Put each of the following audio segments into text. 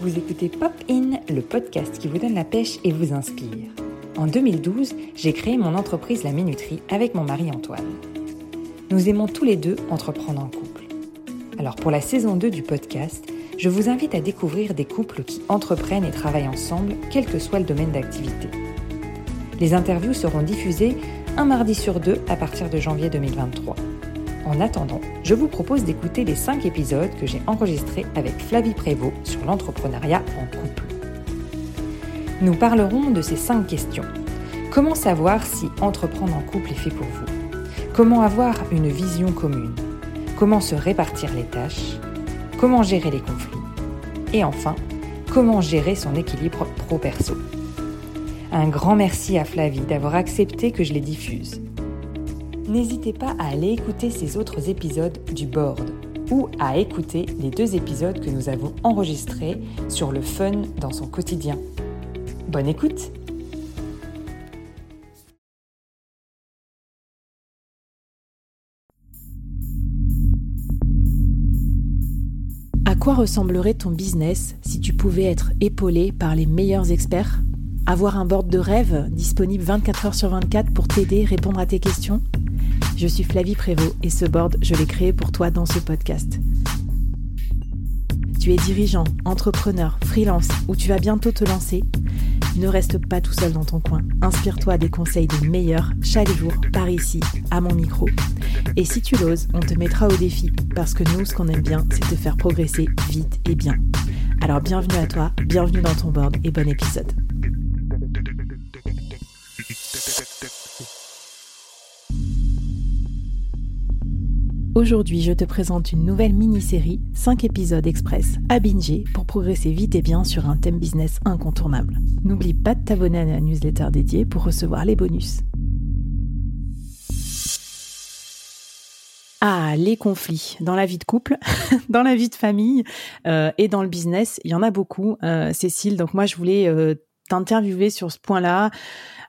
Vous écoutez Pop In, le podcast qui vous donne la pêche et vous inspire. En 2012, j'ai créé mon entreprise La Minuterie avec mon mari Antoine. Nous aimons tous les deux entreprendre en couple. Alors pour la saison 2 du podcast, je vous invite à découvrir des couples qui entreprennent et travaillent ensemble, quel que soit le domaine d'activité. Les interviews seront diffusées un mardi sur deux à partir de janvier 2023. En attendant, je vous propose d'écouter les 5 épisodes que j'ai enregistrés avec Flavie Prévost sur l'entrepreneuriat en couple. Nous parlerons de ces 5 questions. Comment savoir si entreprendre en couple est fait pour vous? Comment avoir une vision commune? Comment se répartir les tâches? Comment gérer les conflits? Et enfin, comment gérer son équilibre pro-perso? Un grand merci à Flavie d'avoir accepté que je les diffuse n'hésitez pas à aller écouter ces autres épisodes du board ou à écouter les deux épisodes que nous avons enregistrés sur le fun dans son quotidien. Bonne écoute! À quoi ressemblerait ton business si tu pouvais être épaulé par les meilleurs experts? Avoir un board de rêve disponible 24 heures sur 24 pour t'aider, répondre à tes questions? Je suis Flavie Prévost et ce board, je l'ai créé pour toi dans ce podcast. Tu es dirigeant, entrepreneur, freelance ou tu vas bientôt te lancer? Ne reste pas tout seul dans ton coin. Inspire-toi des conseils des meilleurs chaque jour par ici, à mon micro. Et si tu l'oses, on te mettra au défi parce que nous, ce qu'on aime bien, c'est te faire progresser vite et bien. Alors bienvenue à toi, bienvenue dans ton board et bon épisode. Aujourd'hui, je te présente une nouvelle mini-série, 5 épisodes express à binger pour progresser vite et bien sur un thème business incontournable. N'oublie pas de t'abonner à la newsletter dédiée pour recevoir les bonus. Ah, les conflits dans la vie de couple, dans la vie de famille euh, et dans le business, il y en a beaucoup, euh, Cécile. Donc moi, je voulais euh, t'interviewer sur ce point-là.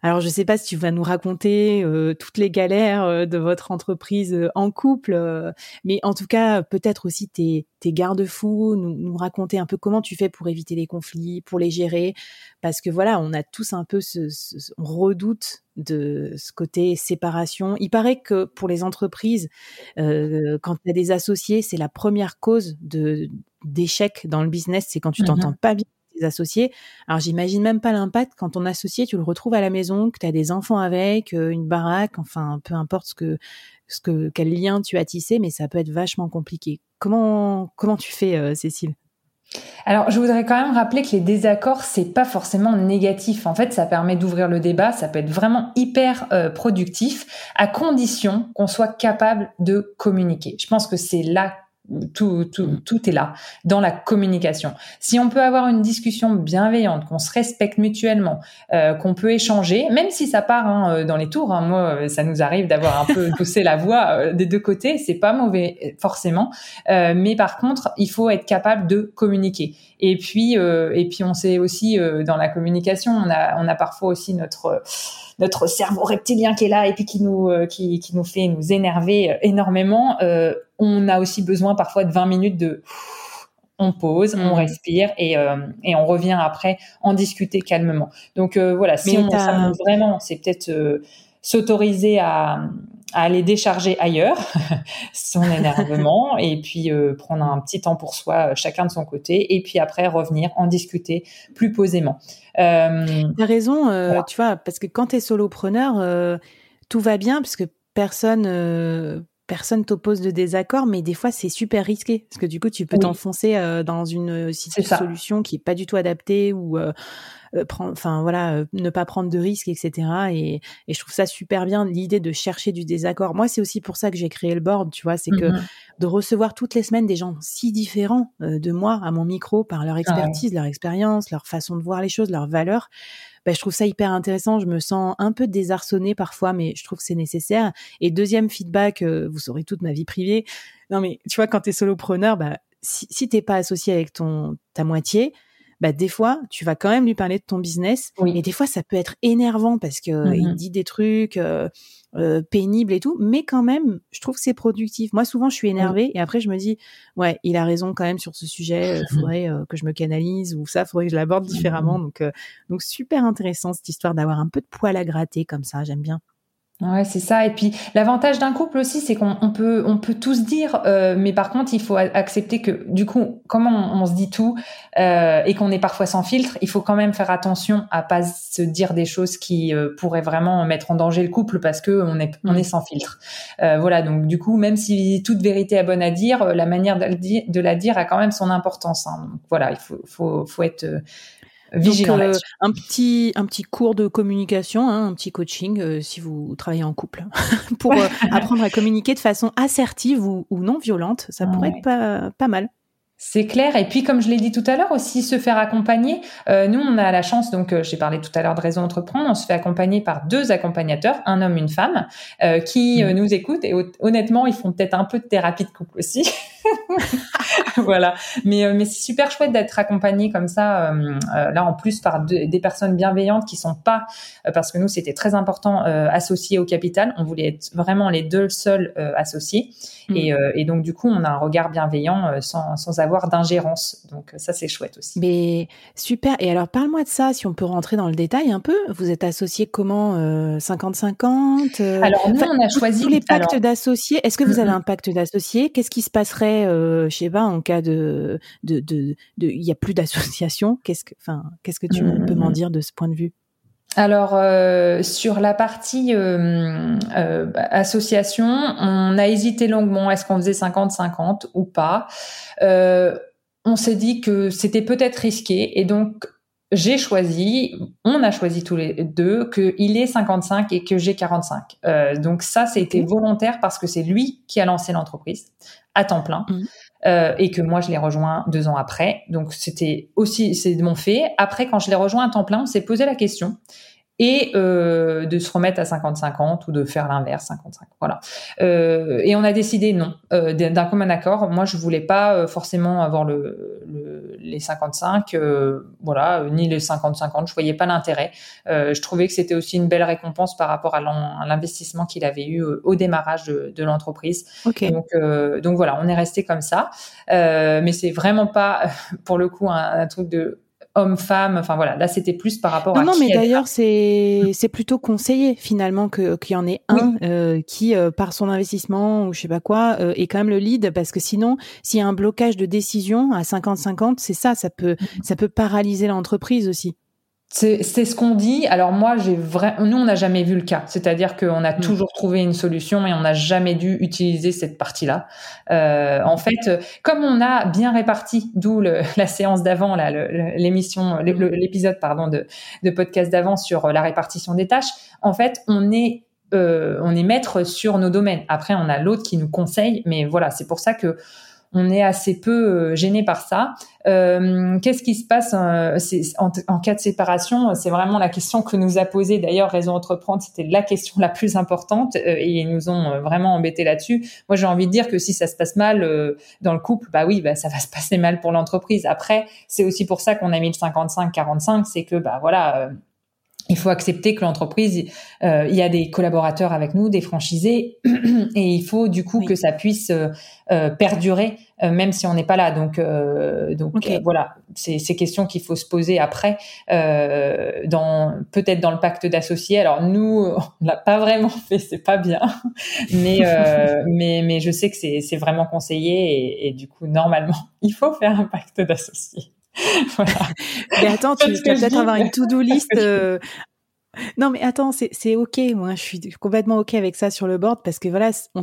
Alors, je ne sais pas si tu vas nous raconter euh, toutes les galères euh, de votre entreprise euh, en couple, mais en tout cas, peut-être aussi tes, tes garde-fous, nous, nous, raconter un peu comment tu fais pour éviter les conflits, pour les gérer, parce que voilà, on a tous un peu ce, ce on redoute de ce côté séparation. Il paraît que pour les entreprises, quand tu as des associés, c'est la première cause de d'échec dans le business, c'est quand tu mmh t'entends pas bien associés. Alors j'imagine même pas l'impact quand ton associé, tu le retrouves à la maison, que tu as des enfants avec, euh, une baraque, enfin peu importe ce que, ce que quel lien tu as tissé, mais ça peut être vachement compliqué. Comment comment tu fais, euh, Cécile? Alors, je voudrais quand même rappeler que les désaccords, c'est pas forcément négatif. En fait, ça permet d'ouvrir le débat, ça peut être vraiment hyper euh, productif, à condition qu'on soit capable de communiquer. Je pense que c'est là tout, tout, mm. tout est là dans la communication. Si on peut avoir une discussion bienveillante, qu'on se respecte mutuellement, euh, qu'on peut échanger, même si ça part hein, euh, dans les tours. Hein, moi, euh, ça nous arrive d'avoir un peu poussé la voix des deux côtés. C'est pas mauvais forcément, mais par contre, il faut être capable de communiquer. Et puis, et puis, on sait aussi dans la communication, on a, on a parfois aussi notre notre cerveau reptilien qui est là et puis qui nous qui, qui nous fait nous énerver énormément on a aussi besoin parfois de 20 minutes de on pose, on mm. respire et, euh, et, on revient après en discuter calmement. Donc euh, voilà, si on vraiment, c'est peut-être euh, s'autoriser à, à, aller décharger ailleurs son énervement et puis prendre un petit temps pour soi, chacun de son côté, et puis après revenir en discuter plus posément. Euh, T'as raison, tu vois, parce que quand tu es solopreneur, tout va bien parce que personne personne t'oppose de désaccord, mais des fois c'est super risqué parce que du coup tu peux t'enfoncer euh, dans une euh, solution qui est pas du tout adaptée ou euh, prendre, enfin voilà, ne pas prendre de risques, etc. Et, et, je trouve ça super bien l'idée de chercher du désaccord. Moi c'est aussi pour ça que j'ai créé le board, tu vois, c'est que mmh de recevoir toutes les semaines des gens si différents de moi à mon micro par leur expertise, leur expérience, leur façon de voir les choses, leurs valeurs. Bah, je trouve ça hyper intéressant. Je me sens un peu désarçonnée parfois, mais je trouve que c'est nécessaire. Et deuxième feedback, euh, vous saurez toute ma vie privée. Non, mais tu vois, quand tu es solopreneur, bah, si, si t'es pas associé avec ton ta moitié, bah des fois tu vas quand même lui parler de ton business oui. et des fois ça peut être énervant parce que il mm-hmm. dit des trucs euh, euh, pénibles et tout mais quand même je trouve que c'est productif. Moi souvent je suis énervée et après je me dis ouais il a raison quand même sur ce sujet il faudrait que je me canalise ou ça faudrait que je l'aborde différemment. Donc donc super intéressant cette histoire d'avoir un peu de poil à gratter comme ça j'aime bien Ouais, c'est ça. Et puis l'avantage d'un couple aussi, c'est qu'on peut on peut tous dire, euh, mais par contre, il faut accepter que du coup, comment on, se dit tout euh, et qu'on est parfois sans filtre, il faut quand même faire attention à pas se dire des choses qui euh, pourraient vraiment mettre en danger le couple parce que on est on est sans filtre. voilà. Donc du coup, même si toute vérité est bonne à dire, la manière de, la dire a quand même son importance. Hein. Donc voilà, il faut faut faut être donc, euh, un petit un petit cours de communication, hein, un petit coaching euh, si vous travaillez en couple pour euh, apprendre à communiquer de façon assertive ou, non violente, ça pourrait être pas, pas mal. C'est clair. Et puis, comme je l'ai dit tout à l'heure, aussi se faire accompagner. nous, on a la chance, donc j'ai parlé tout à l'heure de Réseau Entreprendre, on se fait accompagner par deux accompagnateurs, un homme, une femme, qui mmh. nous écoutent. Et honnêtement, ils font peut-être un peu de thérapie de couple aussi. voilà. Mais, euh, mais c'est super chouette d'être accompagné comme ça, euh, euh, là en plus par des personnes bienveillantes qui sont pas, parce que nous c'était très important, associés au capital. On voulait être vraiment les deux seuls associés. Mm. Et, et, donc du coup, on a un regard bienveillant sans, sans avoir d'ingérence. Donc ça c'est chouette aussi. Mais super. Et alors parle-moi de ça, si on peut rentrer dans le détail un peu. Vous êtes associés comment 50-50 Alors nous on a choisi tous les pactes d'associés. Est-ce que vous avez un pacte d'associés? Qu'est-ce qui se passerait, euh, je sais pas, en cas de, de, de, il y a plus d'association. Qu'est-ce que, enfin, qu'est-ce que tu peux m'en dire de ce point de vue? Alors euh, sur la partie euh, euh, association, on a hésité longuement. Est-ce qu'on faisait 50-50 ou pas On s'est dit que c'était peut-être risqué et donc j'ai choisi, on a choisi tous les deux qu'il est 55 et que j'ai 45. donc ça, c'était volontaire parce que c'est lui qui a lancé l'entreprise à temps plein. Mmh. Euh, et que moi je l'ai rejoint deux ans après. Donc c'était aussi c'est mon fait. Après quand je l'ai rejoint à temps plein, on s'est posé la question et euh, de se remettre à 50-50 ou de faire l'inverse 55 voilà. Euh, et on a décidé non euh, d'un commun accord. Moi je voulais pas euh, forcément avoir le, le les 55 euh, voilà ni les 50-50 je voyais pas l'intérêt. Je trouvais que c'était aussi une belle récompense par rapport à l'investissement qu'il avait eu au démarrage de, de l'entreprise. Okay. donc donc voilà on est resté comme ça. Mais c'est vraiment pas pour le coup un, un truc de homme-femme. Enfin voilà, là c'était plus par rapport à. Non, mais d'ailleurs c'est c'est plutôt conseillé finalement que qu'il y en ait un euh, qui euh, par son investissement ou je sais pas quoi euh, est quand même le lead parce que sinon s'il y a un blocage de décision à 50-50, c'est ça, ça peut mm. ça peut paralyser l'entreprise aussi. C'est ce qu'on dit. Alors moi, j'ai vrai... nous, on n'a jamais vu le cas. C'est-à-dire qu'on a mm. toujours trouvé une solution et on n'a jamais dû utiliser cette partie-là. Euh, en fait, comme on a bien réparti, d'où la séance d'avant, là, l'émission, l'épisode pardon de, de podcast d'avant sur la répartition des tâches. En fait, on est euh, on est maître sur nos domaines. Après, on a l'autre qui nous conseille, mais voilà, c'est pour ça que on est assez peu euh, gêné par ça. Euh, Qu'est-ce qui se passe euh, en, en, cas de séparation? C'est vraiment la question que nous a posée d'ailleurs Raison Entreprendre. C'était la question la plus importante euh, et ils nous ont vraiment embêté là-dessus. Moi, j'ai envie de dire que si ça se passe mal dans le couple, bah oui, bah ça va se passer mal pour l'entreprise. Après, c'est aussi pour ça qu'on a mis le 55-45, c'est que bah voilà il faut accepter que l'entreprise, euh, il y a des collaborateurs avec nous, des franchisés, et il faut du coup que ça puisse euh, euh perdurer, euh, même si on n'est pas là. Donc, euh, donc voilà, c'est ces questions qu'il faut se poser après, dans peut-être dans le pacte d'associés. Alors nous, on l'a pas vraiment fait, c'est pas bien, mais mais mais je sais que c'est c'est vraiment conseillé, et, et du coup normalement, il faut faire un pacte d'associés. Mais attends, tu vas peut-être avoir une to-do list. Euh, non, mais attends, c'est ok. Moi, je suis complètement ok avec ça sur le board parce que voilà, on,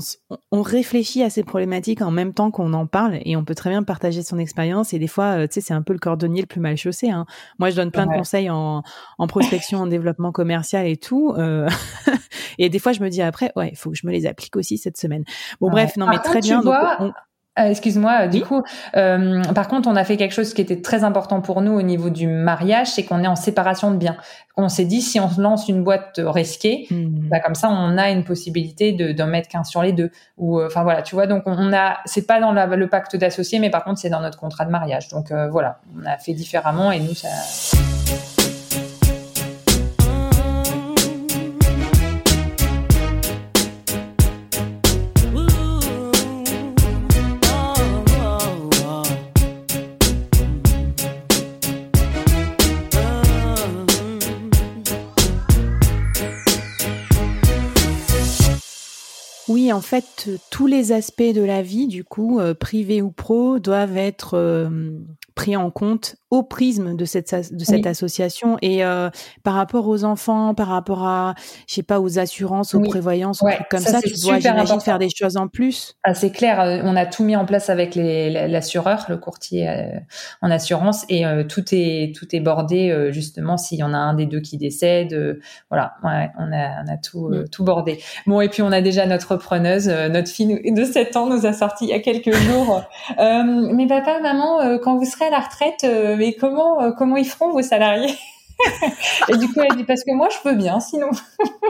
on réfléchit à ces problématiques en même temps qu'on en parle et on peut très bien partager son expérience. Et des fois, euh, tu sais, c'est un peu le cordonnier le plus mal chaussé. Hein. Moi, je donne plein de conseils en, en prospection, en développement commercial et tout. Euh, et des fois, je me dis après, ouais, il faut que je me les applique aussi cette semaine. Bon, bref, non, mais très bien. donc, Euh, excuse-moi, du coup, euh, par contre, on a fait quelque chose qui était très important pour nous au niveau du mariage, c'est qu'on est en séparation de biens. On s'est dit, si on lance une boîte risquée, hmm. bah, comme ça, on a une possibilité de d'en mettre qu'un sur les deux. Ou, euh, enfin voilà, tu vois, donc on a, c'est pas dans le pacte d'associés, mais par contre, c'est dans notre contrat de mariage. Donc voilà, on a fait différemment et nous, ça. En fait, tous les aspects de la vie, du coup, euh, privé ou pro, doivent être euh, pris en compte au prisme de cette de cette association et euh, par rapport aux enfants, par rapport à je sais pas aux assurances, aux prévoyances, trucs comme ça, tu dois j'imagine faire des choses en plus? Ah, c'est clair, euh, on a tout mis en place avec l'assureur, le courtier euh, en assurance et tout est tout est bordé justement s'il y en a un des deux qui décède, voilà, ouais, on a on a tout mm. tout bordé. Bon et puis on a déjà notre preneuse, notre fille de 7 ans nous a sorti il y a quelques jours. mais papa, maman, quand vous serez à la retraite, euh, mais comment euh, comment ils feront vos salariés et du coup, elle dit parce que moi, je veux bien, sinon.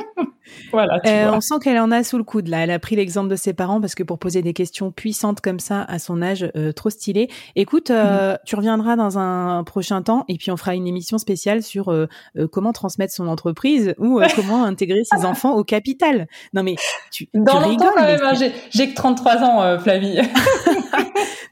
voilà. Euh, on sent qu'elle en a sous le coude là. Elle a pris l'exemple de ses parents parce que pour poser des questions puissantes comme ça à son âge, trop stylé. Écoute, mhm. tu reviendras dans un prochain temps et puis on fera une émission spéciale sur comment transmettre son entreprise ou comment intégrer ses enfants au capital. Non mais tu, dans tu rigoles. Quand même, hein, j'ai que 33 ans, Flavie.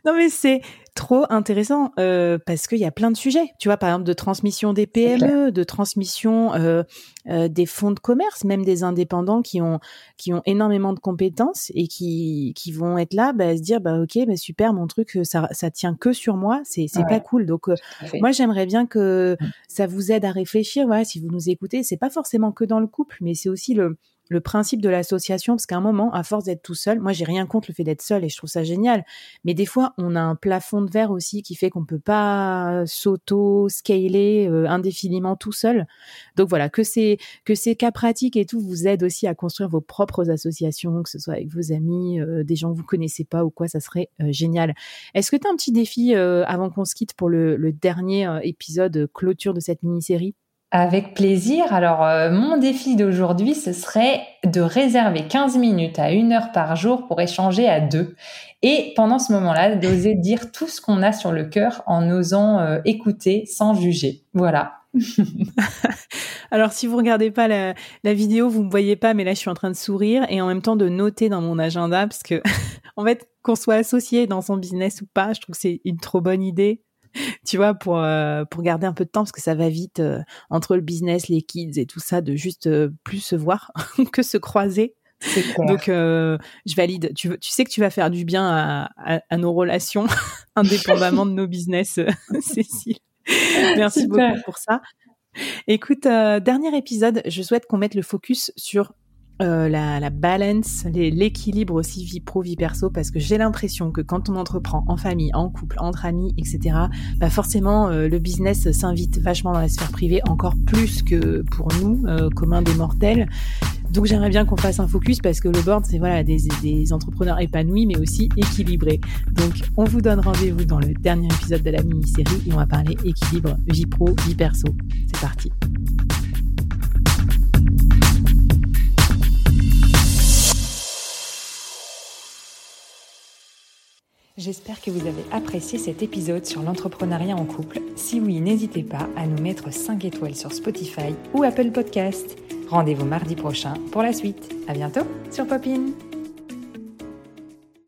non mais c'est trop intéressant euh, parce qu'il y a plein de sujets. Tu vois, par exemple, de transmission des PME, de transmission euh, euh, des fonds de commerce, même des indépendants qui ont qui ont énormément de compétences et qui qui vont être là, bah, se dire bah ok, bah, super, mon truc ça ça tient que sur moi, c'est c'est pas cool. Donc euh, moi j'aimerais bien que mmh. ça vous aide à réfléchir. Voilà, si vous nous écoutez, c'est pas forcément que dans le couple, mais c'est aussi le le principe de l'association, parce qu'à un moment, à force d'être tout seul, moi j'ai rien contre le fait d'être seul et je trouve ça génial, mais des fois on a un plafond de verre aussi qui fait qu'on peut pas s'auto-scaler euh, indéfiniment tout seul. Donc voilà, que ces que ces cas pratiques et tout vous aident aussi à construire vos propres associations, que ce soit avec vos amis, euh, des gens que vous connaissez pas ou quoi, ça serait euh, génial. Est-ce que tu as un petit défi avant qu'on se quitte pour le, le dernier épisode clôture de cette mini-série? Avec plaisir. Alors, euh, mon défi d'aujourd'hui, ce serait de réserver 15 minutes à une heure par jour pour échanger à deux. Et pendant ce moment-là, d'oser dire tout ce qu'on a sur le cœur en osant euh, écouter sans juger. Voilà. Alors, si vous regardez pas la, la, vidéo, vous me voyez pas, mais là, je suis en train de sourire et en même temps de noter dans mon agenda parce que, en fait, qu'on soit associé dans son business ou pas, je trouve que c'est une trop bonne idée tu vois, pour euh, pour garder un peu de temps parce que ça va vite euh, entre le business, les kids et tout ça, de juste euh, plus se voir que se croiser. Donc, je valide. Tu, tu sais que tu vas faire du bien à, à, nos relations, indépendamment de nos business, Cécile. Merci beaucoup pour ça. Écoute, dernier épisode, je souhaite qu'on mette le focus sur euh, la, la, balance, l'équilibre aussi vie pro vie perso, parce que j'ai l'impression que quand on entreprend en famille, en couple, entre amis, etc., bah forcément euh, le business s'invite vachement dans la sphère privée, encore plus que pour nous, euh, communs des mortels. Donc j'aimerais bien qu'on fasse un focus parce que le board c'est voilà des, des entrepreneurs épanouis mais aussi équilibrés. Donc on vous donne rendez-vous dans le dernier épisode de la mini-série et on va parler équilibre vie pro vie perso. C'est parti. J'espère que vous avez apprécié cet épisode sur l'entrepreneuriat en couple. Si oui, n'hésitez pas à nous mettre 5 étoiles sur Spotify ou Apple Podcast. Rendez-vous mardi prochain pour la suite. À bientôt sur Popin.